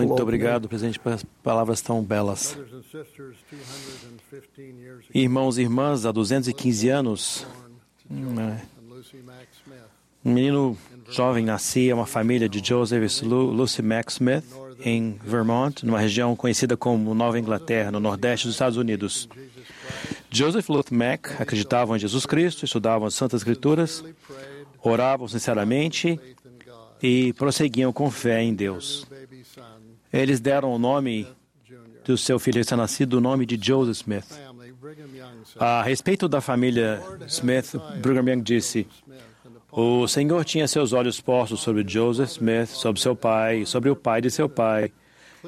Muito obrigado, presidente, pelas palavras tão belas. Brothers and sisters, 215 years ago, Irmãos e irmãs, há 215 anos, né, um menino jovem nascia uma família de Joseph e Lu- Lucy Mack Smith em Vermont, numa região conhecida como Nova Inglaterra, no nordeste dos Estados Unidos. Joseph Lucy Mack acreditavam em Jesus Cristo, estudavam as Santas Escrituras, oravam sinceramente. E prosseguiam com fé em Deus. Eles deram o nome do seu filho recém-nascido o nome de Joseph Smith. A respeito da família Smith, Brigham Young disse: O Senhor tinha seus olhos postos sobre Joseph Smith, sobre seu pai, sobre o pai de seu pai,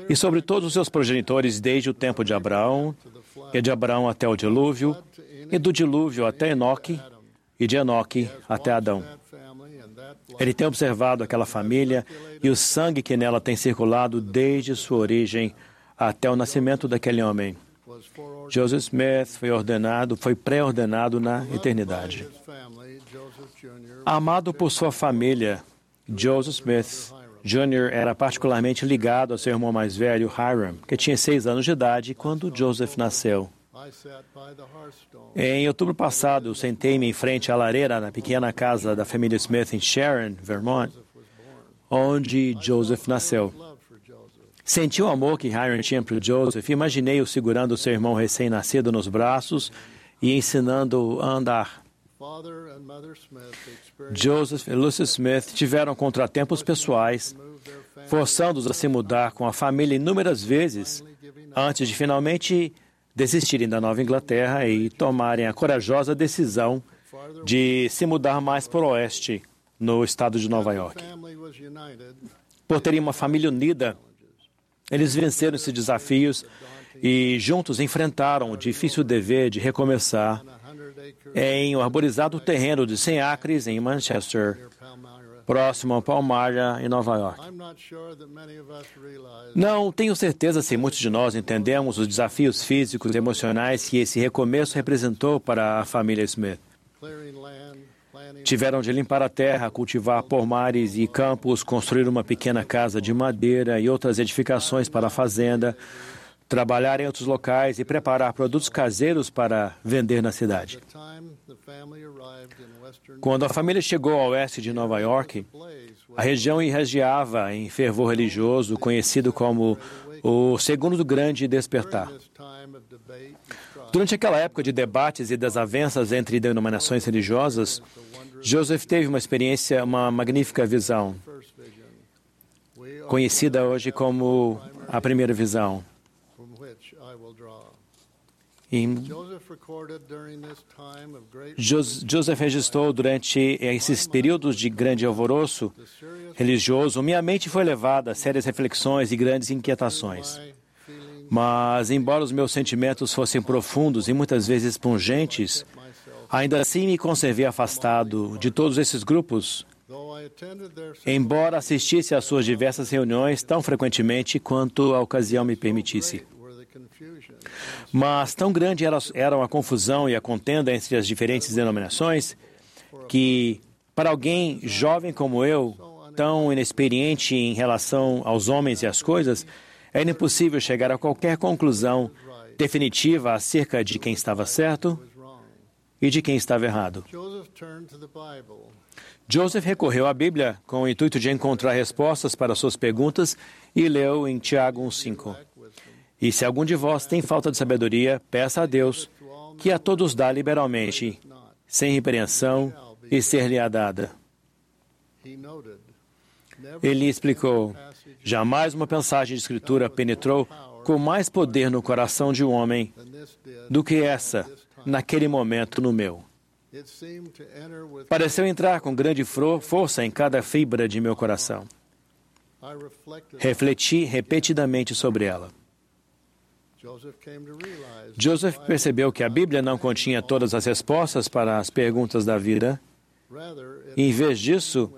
e sobre todos os seus progenitores desde o tempo de Abraão, e de Abraão até o dilúvio, e do dilúvio até Enoque, e de Enoque até Adão. Ele tem observado aquela família e o sangue que nela tem circulado desde sua origem até o nascimento daquele homem. Joseph Smith foi ordenado, foi pré-ordenado na eternidade. Amado por sua família, Joseph Smith Jr. era particularmente ligado ao seu irmão mais velho, Hiram, que tinha seis anos de idade quando Joseph nasceu. Em outubro passado, sentei-me em frente à lareira na pequena casa da família Smith em Sharon, Vermont, onde Joseph nasceu. Senti o amor que Hiram tinha para Joseph e imaginei-o segurando seu irmão recém-nascido nos braços e ensinando-o a andar. Joseph e Lucy Smith tiveram contratempos pessoais, forçando-os a se mudar com a família inúmeras vezes, antes de finalmente desistirem da Nova Inglaterra e tomarem a corajosa decisão de se mudar mais para o oeste, no estado de Nova York. Por terem uma família unida, eles venceram esses desafios e juntos enfrentaram o difícil dever de recomeçar em um arborizado terreno de 100 acres em Manchester. Próximo a Palmyra, em Nova York. Não tenho certeza se muitos de nós entendemos os desafios físicos e emocionais que esse recomeço representou para a família Smith. Tiveram de limpar a terra, cultivar pomares e campos, construir uma pequena casa de madeira e outras edificações para a fazenda, trabalhar em outros locais e preparar produtos caseiros para vender na cidade. Quando a família chegou ao oeste de Nova York, a região irradiava em fervor religioso, conhecido como o Segundo Grande Despertar. Durante aquela época de debates e desavenças entre denominações religiosas, Joseph teve uma experiência, uma magnífica visão, conhecida hoje como a primeira visão. Jos- Joseph registrou durante esses períodos de grande alvoroço religioso, minha mente foi levada a sérias reflexões e grandes inquietações. Mas, embora os meus sentimentos fossem profundos e muitas vezes pungentes, ainda assim me conservei afastado de todos esses grupos, embora assistisse às suas diversas reuniões tão frequentemente quanto a ocasião me permitisse. Mas tão grande era, eram a confusão e a contenda entre as diferentes denominações que, para alguém jovem como eu, tão inexperiente em relação aos homens e às coisas, era impossível chegar a qualquer conclusão definitiva acerca de quem estava certo e de quem estava errado. Joseph recorreu à Bíblia com o intuito de encontrar respostas para suas perguntas e leu em Tiago 1,5. E se algum de vós tem falta de sabedoria, peça a Deus, que a todos dá liberalmente, sem repreensão, e ser-lhe-á dada. Ele explicou: jamais uma passagem de Escritura penetrou com mais poder no coração de um homem do que essa, naquele momento, no meu. Pareceu entrar com grande força em cada fibra de meu coração. Refleti repetidamente sobre ela. Joseph percebeu que a Bíblia não continha todas as respostas para as perguntas da vida, e, em vez disso,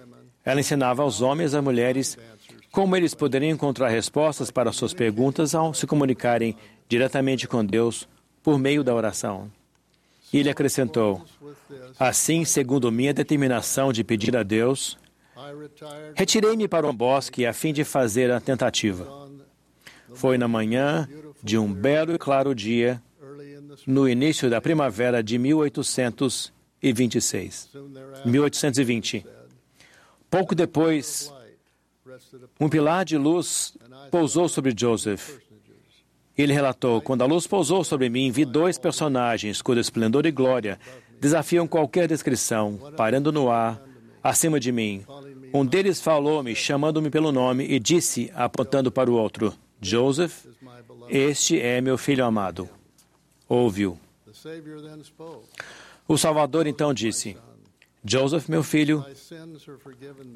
ela ensinava aos homens e às mulheres como eles poderiam encontrar respostas para suas perguntas ao se comunicarem diretamente com Deus por meio da oração. E ele acrescentou: Assim, segundo minha determinação de pedir a Deus, retirei-me para um bosque a fim de fazer a tentativa. Foi na manhã de um belo e claro dia, no início da primavera de 1826. Soon thereafter, 1820. Pouco depois, um pilar de luz pousou sobre Joseph. Ele relatou: Quando a luz pousou sobre mim, vi dois personagens cujo esplendor e glória desafiam qualquer descrição, parando no ar, acima de mim. Um deles falou-me, chamando-me pelo nome, e disse, apontando para o outro: Joseph, este é meu filho amado. Spoke. O Salvador então disse: Joseph, meu filho,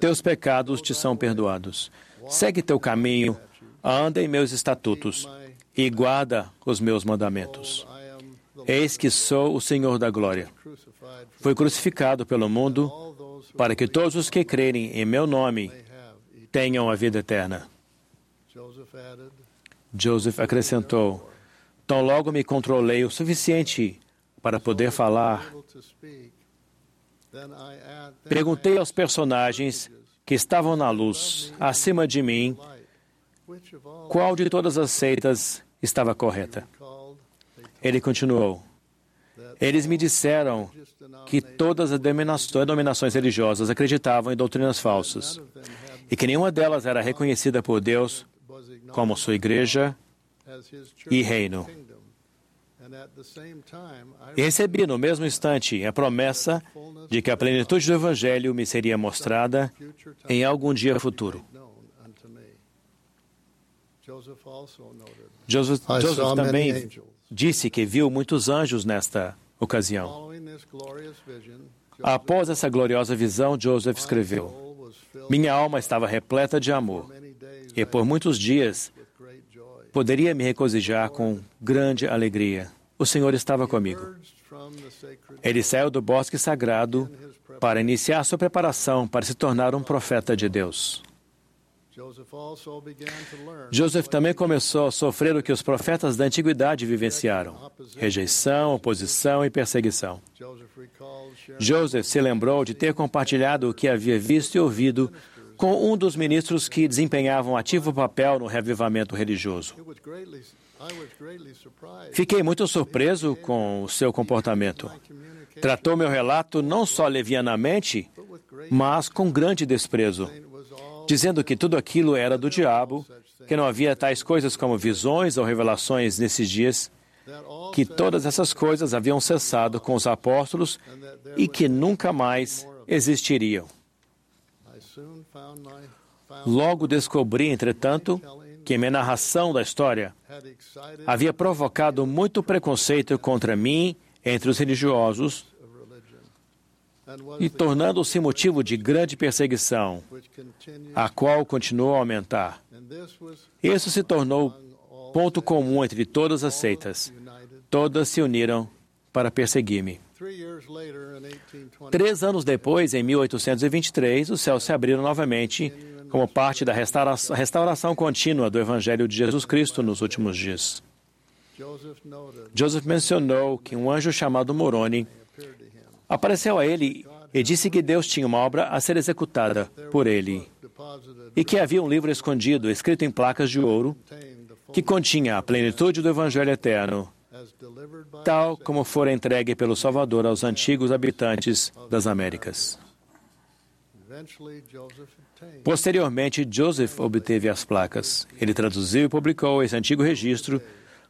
teus pecados te são perdoados. Segue teu caminho, anda em meus estatutos e guarda os meus mandamentos. Eis que sou o Senhor da glória. Fui crucificado pelo mundo para que todos os que crerem em meu nome tenham a vida eterna. Joseph acrescentou: Tão logo me controlei o suficiente para poder falar, perguntei aos personagens que estavam na luz, acima de mim, qual de todas as seitas estava correta. Ele continuou: Eles me disseram que todas as denominações religiosas acreditavam em doutrinas falsas e que nenhuma delas era reconhecida por Deus como sua igreja e reino. E recebi no mesmo instante a promessa de que a plenitude do Evangelho me seria mostrada em algum dia futuro. Joseph Joseph, também disse que viu muitos anjos nesta ocasião. Após essa gloriosa visão, Joseph escreveu: Minha alma estava repleta de amor, e por muitos dias poderia me regozijar com grande alegria. O Senhor estava comigo. Ele saiu do bosque sagrado para iniciar sua preparação para se tornar um profeta de Deus. Joseph também começou a sofrer o que os profetas da antiguidade vivenciaram: rejeição, oposição e perseguição. Joseph se lembrou de ter compartilhado o que havia visto e ouvido com um dos ministros que desempenhavam ativo papel no revivamento religioso. Fiquei muito surpreso com o seu comportamento. Tratou meu relato não só levianamente, mas com grande desprezo, dizendo que tudo aquilo era do diabo, que não havia tais coisas como visões ou revelações nesses dias, que todas essas coisas haviam cessado com os apóstolos e que nunca mais existiriam. Logo descobri, entretanto, que minha narração da história havia provocado muito preconceito contra mim entre os religiosos e tornando-se motivo de grande perseguição, a qual continuou a aumentar. Isso se tornou ponto comum entre todas as seitas. Todas se uniram para perseguir-me. Three years later in 1820 Três anos depois, em 1823, os céus se abriram novamente como parte da restauração, restauração contínua do Evangelho de Jesus Cristo nos últimos dias. Joseph mencionou que um anjo chamado Moroni apareceu a ele e disse que Deus tinha uma obra a ser executada por ele e que havia um livro escondido, escrito em placas de ouro, que continha a plenitude do Evangelho eterno, tal como fora entregue pelo Salvador aos antigos habitantes das Américas. Posteriormente, Joseph obteve as placas. Ele traduziu e publicou esse antigo registro,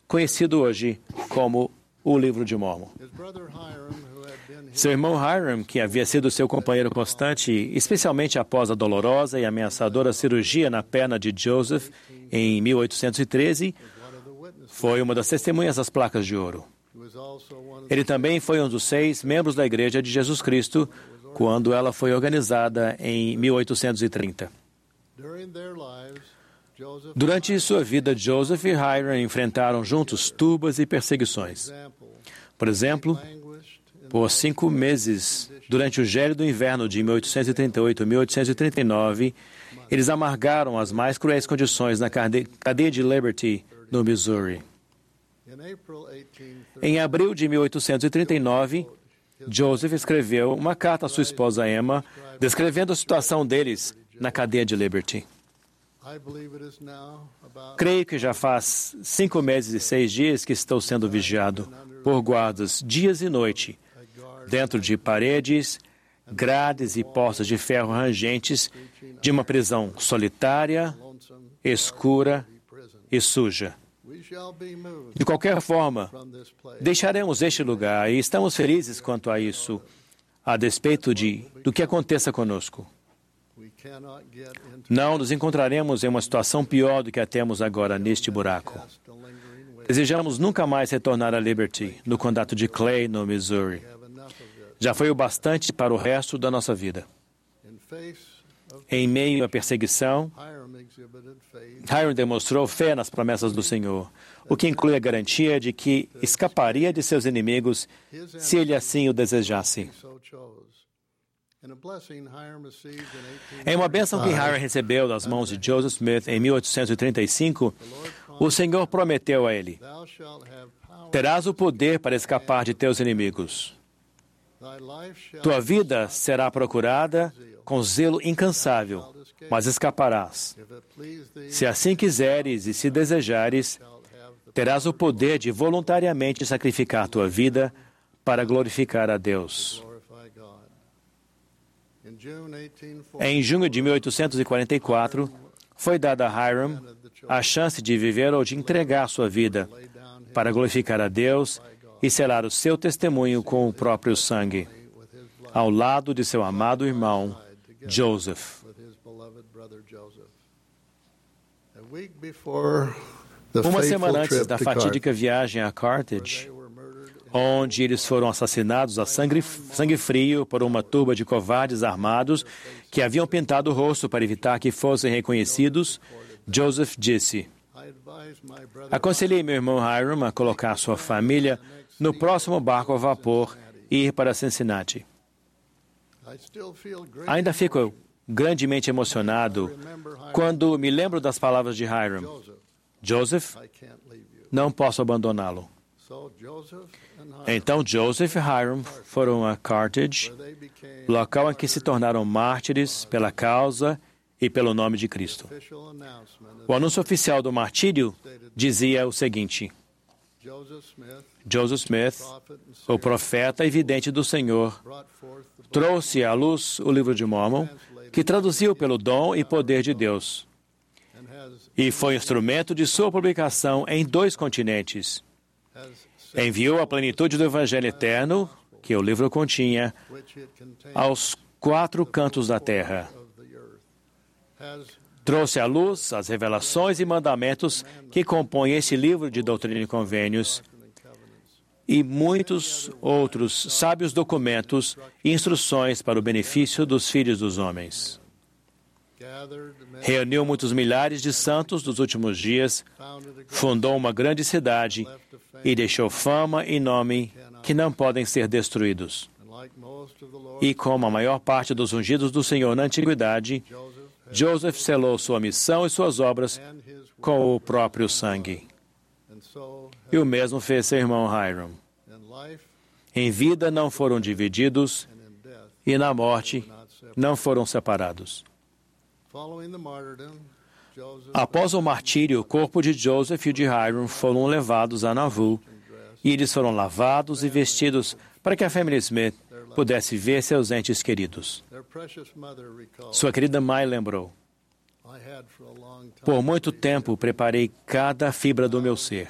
conhecido hoje como o Livro de Mormon. Seu irmão Hiram, que havia sido seu companheiro constante, especialmente após a dolorosa e ameaçadora cirurgia na perna de Joseph em 1813, one of the witnesses foi uma das testemunhas das placas de ouro. Ele também foi um dos seis membros da Igreja de Jesus Cristo quando ela foi organizada em 1830. during their lives Joseph Durante sua vida, Joseph e Hiram enfrentaram juntos tubas e perseguições. Por exemplo, por cinco meses, durante o gélido inverno de 1838 e 1839, eles amargaram as mais cruéis condições na cade- cadeia de Liberty, no Missouri. In April 1830 Em abril de 1839, Joseph escreveu uma carta à sua esposa Emma, descrevendo a situação deles na cadeia de Liberty. Creio que já faz cinco meses e seis dias que estou sendo vigiado por guardas dias e noite, dentro de paredes, grades e postas de ferro rangentes de uma prisão solitária, escura e suja. De qualquer forma, deixaremos este lugar e estamos felizes quanto a isso, a despeito de do que aconteça conosco. Não nos encontraremos em uma situação pior do que a temos agora neste buraco. Desejamos nunca mais retornar a Liberty, no condado de Clay, no Missouri. Já foi o bastante para o resto da nossa vida. Em meio à perseguição, Hiram demonstrou fé nas promessas do Senhor, o que inclui a garantia de que escaparia de seus inimigos se ele assim o desejasse. Em uma bênção que Hiram recebeu das mãos de Joseph Smith em 1835, o Senhor prometeu a ele: Terás o poder para escapar de teus inimigos. Tua vida será procurada com zelo incansável, mas escaparás. Se assim quiseres e se desejares, terás o poder de voluntariamente sacrificar tua vida para glorificar a Deus. Em junho de 1844, foi dada a Hiram a chance de viver ou de entregar sua vida para glorificar a Deus e selar o seu testemunho com o próprio sangue, ao lado de seu amado irmão Joseph. Uma semana antes da fatídica viagem a Carthage, onde eles foram assassinados a sangue, sangue frio por uma turba de covardes armados que haviam pintado o rosto para evitar que fossem reconhecidos, Joseph disse: Aconselhei meu irmão Hiram a colocar sua família no próximo barco a vapor e ir para Cincinnati. Ainda fico grandemente emocionado quando me lembro das palavras de Hiram. Joseph, não posso abandoná-lo. Então Joseph e Hiram foram a Carthage, local em que se tornaram mártires pela causa e pelo nome de Cristo. O anúncio oficial do martírio dizia o seguinte: Joseph Smith, o profeta e vidente do Senhor, trouxe à luz o livro de Mormon, que traduziu pelo dom e poder de Deus, e foi instrumento de sua publicação em dois continentes. enviou a plenitude do Evangelho eterno, que o livro continha, aos quatro cantos da terra. Trouxe à luz as revelações e mandamentos que compõem esse livro de doutrina e convênios e muitos outros sábios documentos e instruções para o benefício dos filhos dos homens. Reuniu muitos milhares de santos dos últimos dias, fundou uma grande cidade e deixou fama e nome que não podem ser destruídos. E como a maior parte dos ungidos do Senhor na antiguidade, Joseph selou sua missão e suas obras com o próprio sangue. E o mesmo fez seu irmão Hiram. Em vida não foram divididos e na morte não foram separados. Após o martírio, o corpo de Joseph e de Hiram foram levados a Nauvoo e eles foram lavados e vestidos para que a família Smith pudesse ver seus entes queridos. Sua querida mãe lembrou: Por muito tempo preparei cada fibra do meu ser,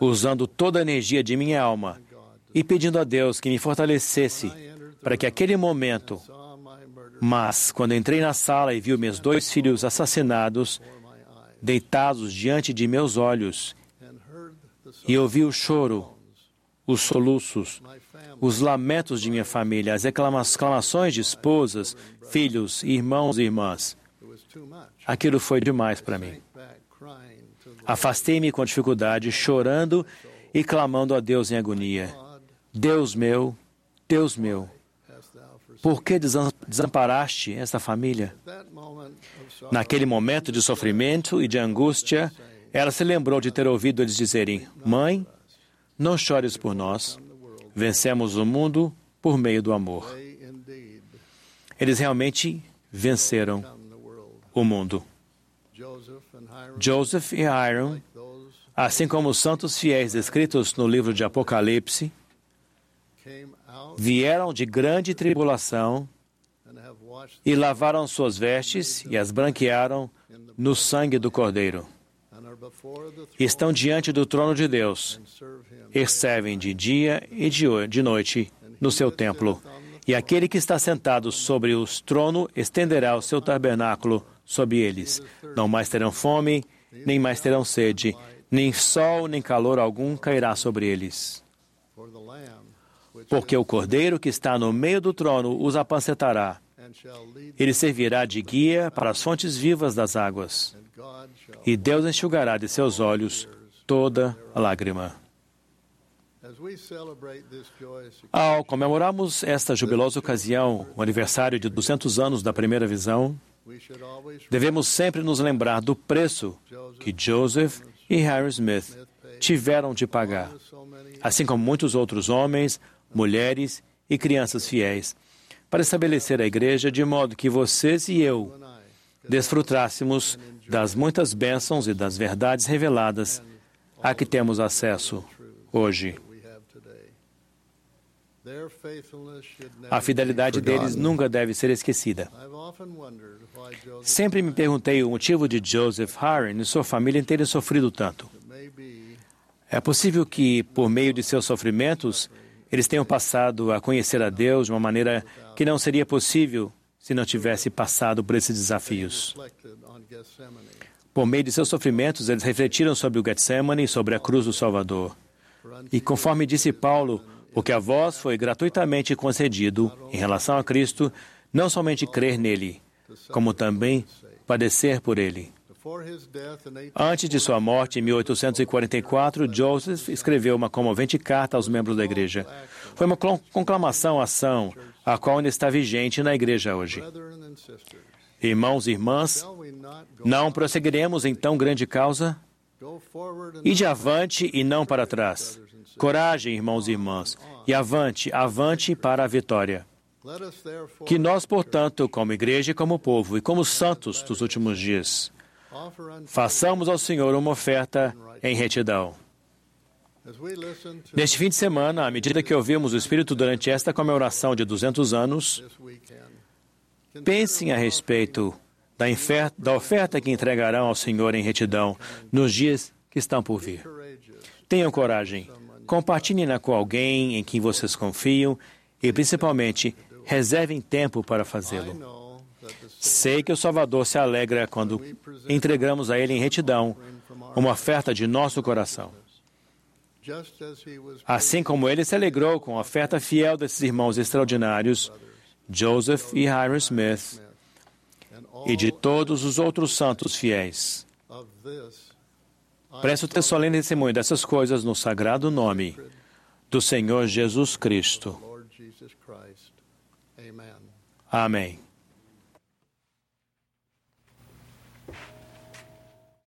usando toda a energia de minha alma e pedindo a Deus que me fortalecesse para que aquele momento mas, quando entrei na sala e vi meus dois filhos assassinados, deitados diante de meus olhos, e ouvi o choro, os soluços, os lamentos de minha família, as exclamações de esposas, filhos, irmãos e irmãs, aquilo foi demais para mim. Afastei-me com dificuldade, chorando e clamando a Deus em agonia: Deus meu, Deus meu, por que desamparaste esta família? Naquele momento de sofrimento e de angústia, ela se lembrou de ter ouvido eles dizerem: Mãe, não chores por nós. vencemos o mundo por meio do amor. Eles realmente venceram o mundo. Joseph e those assim como os santos fiéis descritos no livro de Apocalipse, vieram de grande tribulação e lavaram suas vestes e as branquearam no sangue do Cordeiro. Estão diante do trono de Deus. E servem de dia e de noite no seu templo. E aquele que está sentado sobre o trono estenderá o seu tabernáculo sobre eles. Não mais terão fome, nem mais terão sede, nem sol nem calor algum cairá sobre eles. Porque o cordeiro que está no meio do trono os lead Ele servirá de guia para as fontes vivas das águas. E Deus enxugará de seus olhos toda lágrima. Ao comemorarmos esta jubilosa ocasião, o aniversário de 200 anos da primeira visão, devemos sempre nos lembrar do preço que Joseph e Harry Smith tiveram de pagar, assim como muitos outros homens, mulheres e crianças fiéis, para estabelecer a igreja de modo que vocês e eu desfrutássemos das muitas bênçãos e das verdades reveladas a que temos acesso hoje. A fidelidade deles nunca deve ser esquecida. Sempre me perguntei o motivo de Joseph Harren e sua família terem sofrido tanto. É possível que, por meio de seus sofrimentos, eles tenham passado a conhecer a Deus de uma maneira que não seria possível se não tivesse passado por esses desafios. Por meio de seus sofrimentos, eles refletiram sobre o Getsemane e sobre a cruz do Salvador. E conforme disse Paulo, o que a vós foi gratuitamente concedido em relação a Cristo, não somente crer nele, como também padecer por ele. Before his death in 18 Antes de sua morte, em 1844, Joseph escreveu uma comovente carta aos membros da igreja. Foi uma conclamação ação, a qual ainda está vigente na igreja hoje. Irmãos e irmãs, não prosseguiremos em tão grande causa? Ide avante e não para trás. Coragem, irmãos e irmãs, e avante, avante para a vitória. Que nós, portanto, como igreja e como povo e como santos dos últimos dias, façamos ao Senhor uma oferta em retidão. Neste fim de semana, à medida que ouvimos o Espírito durante esta comemoração de 200 anos, pensem a respeito da, da oferta que entregarão ao Senhor em retidão nos dias que estão por vir. Tenham coragem, compartilhem-na com alguém em quem vocês confiam e, principalmente, reservem tempo para fazê-lo. Sei que o Salvador se alegra quando entregamos a Ele em retidão uma oferta de nosso coração. Assim como ele se alegrou com a oferta fiel desses irmãos extraordinários, Joseph e Hiram Smith, e de todos os outros santos fiéis. Presto ter solene testemunho dessas coisas no sagrado nome do Senhor Jesus Cristo. Amém.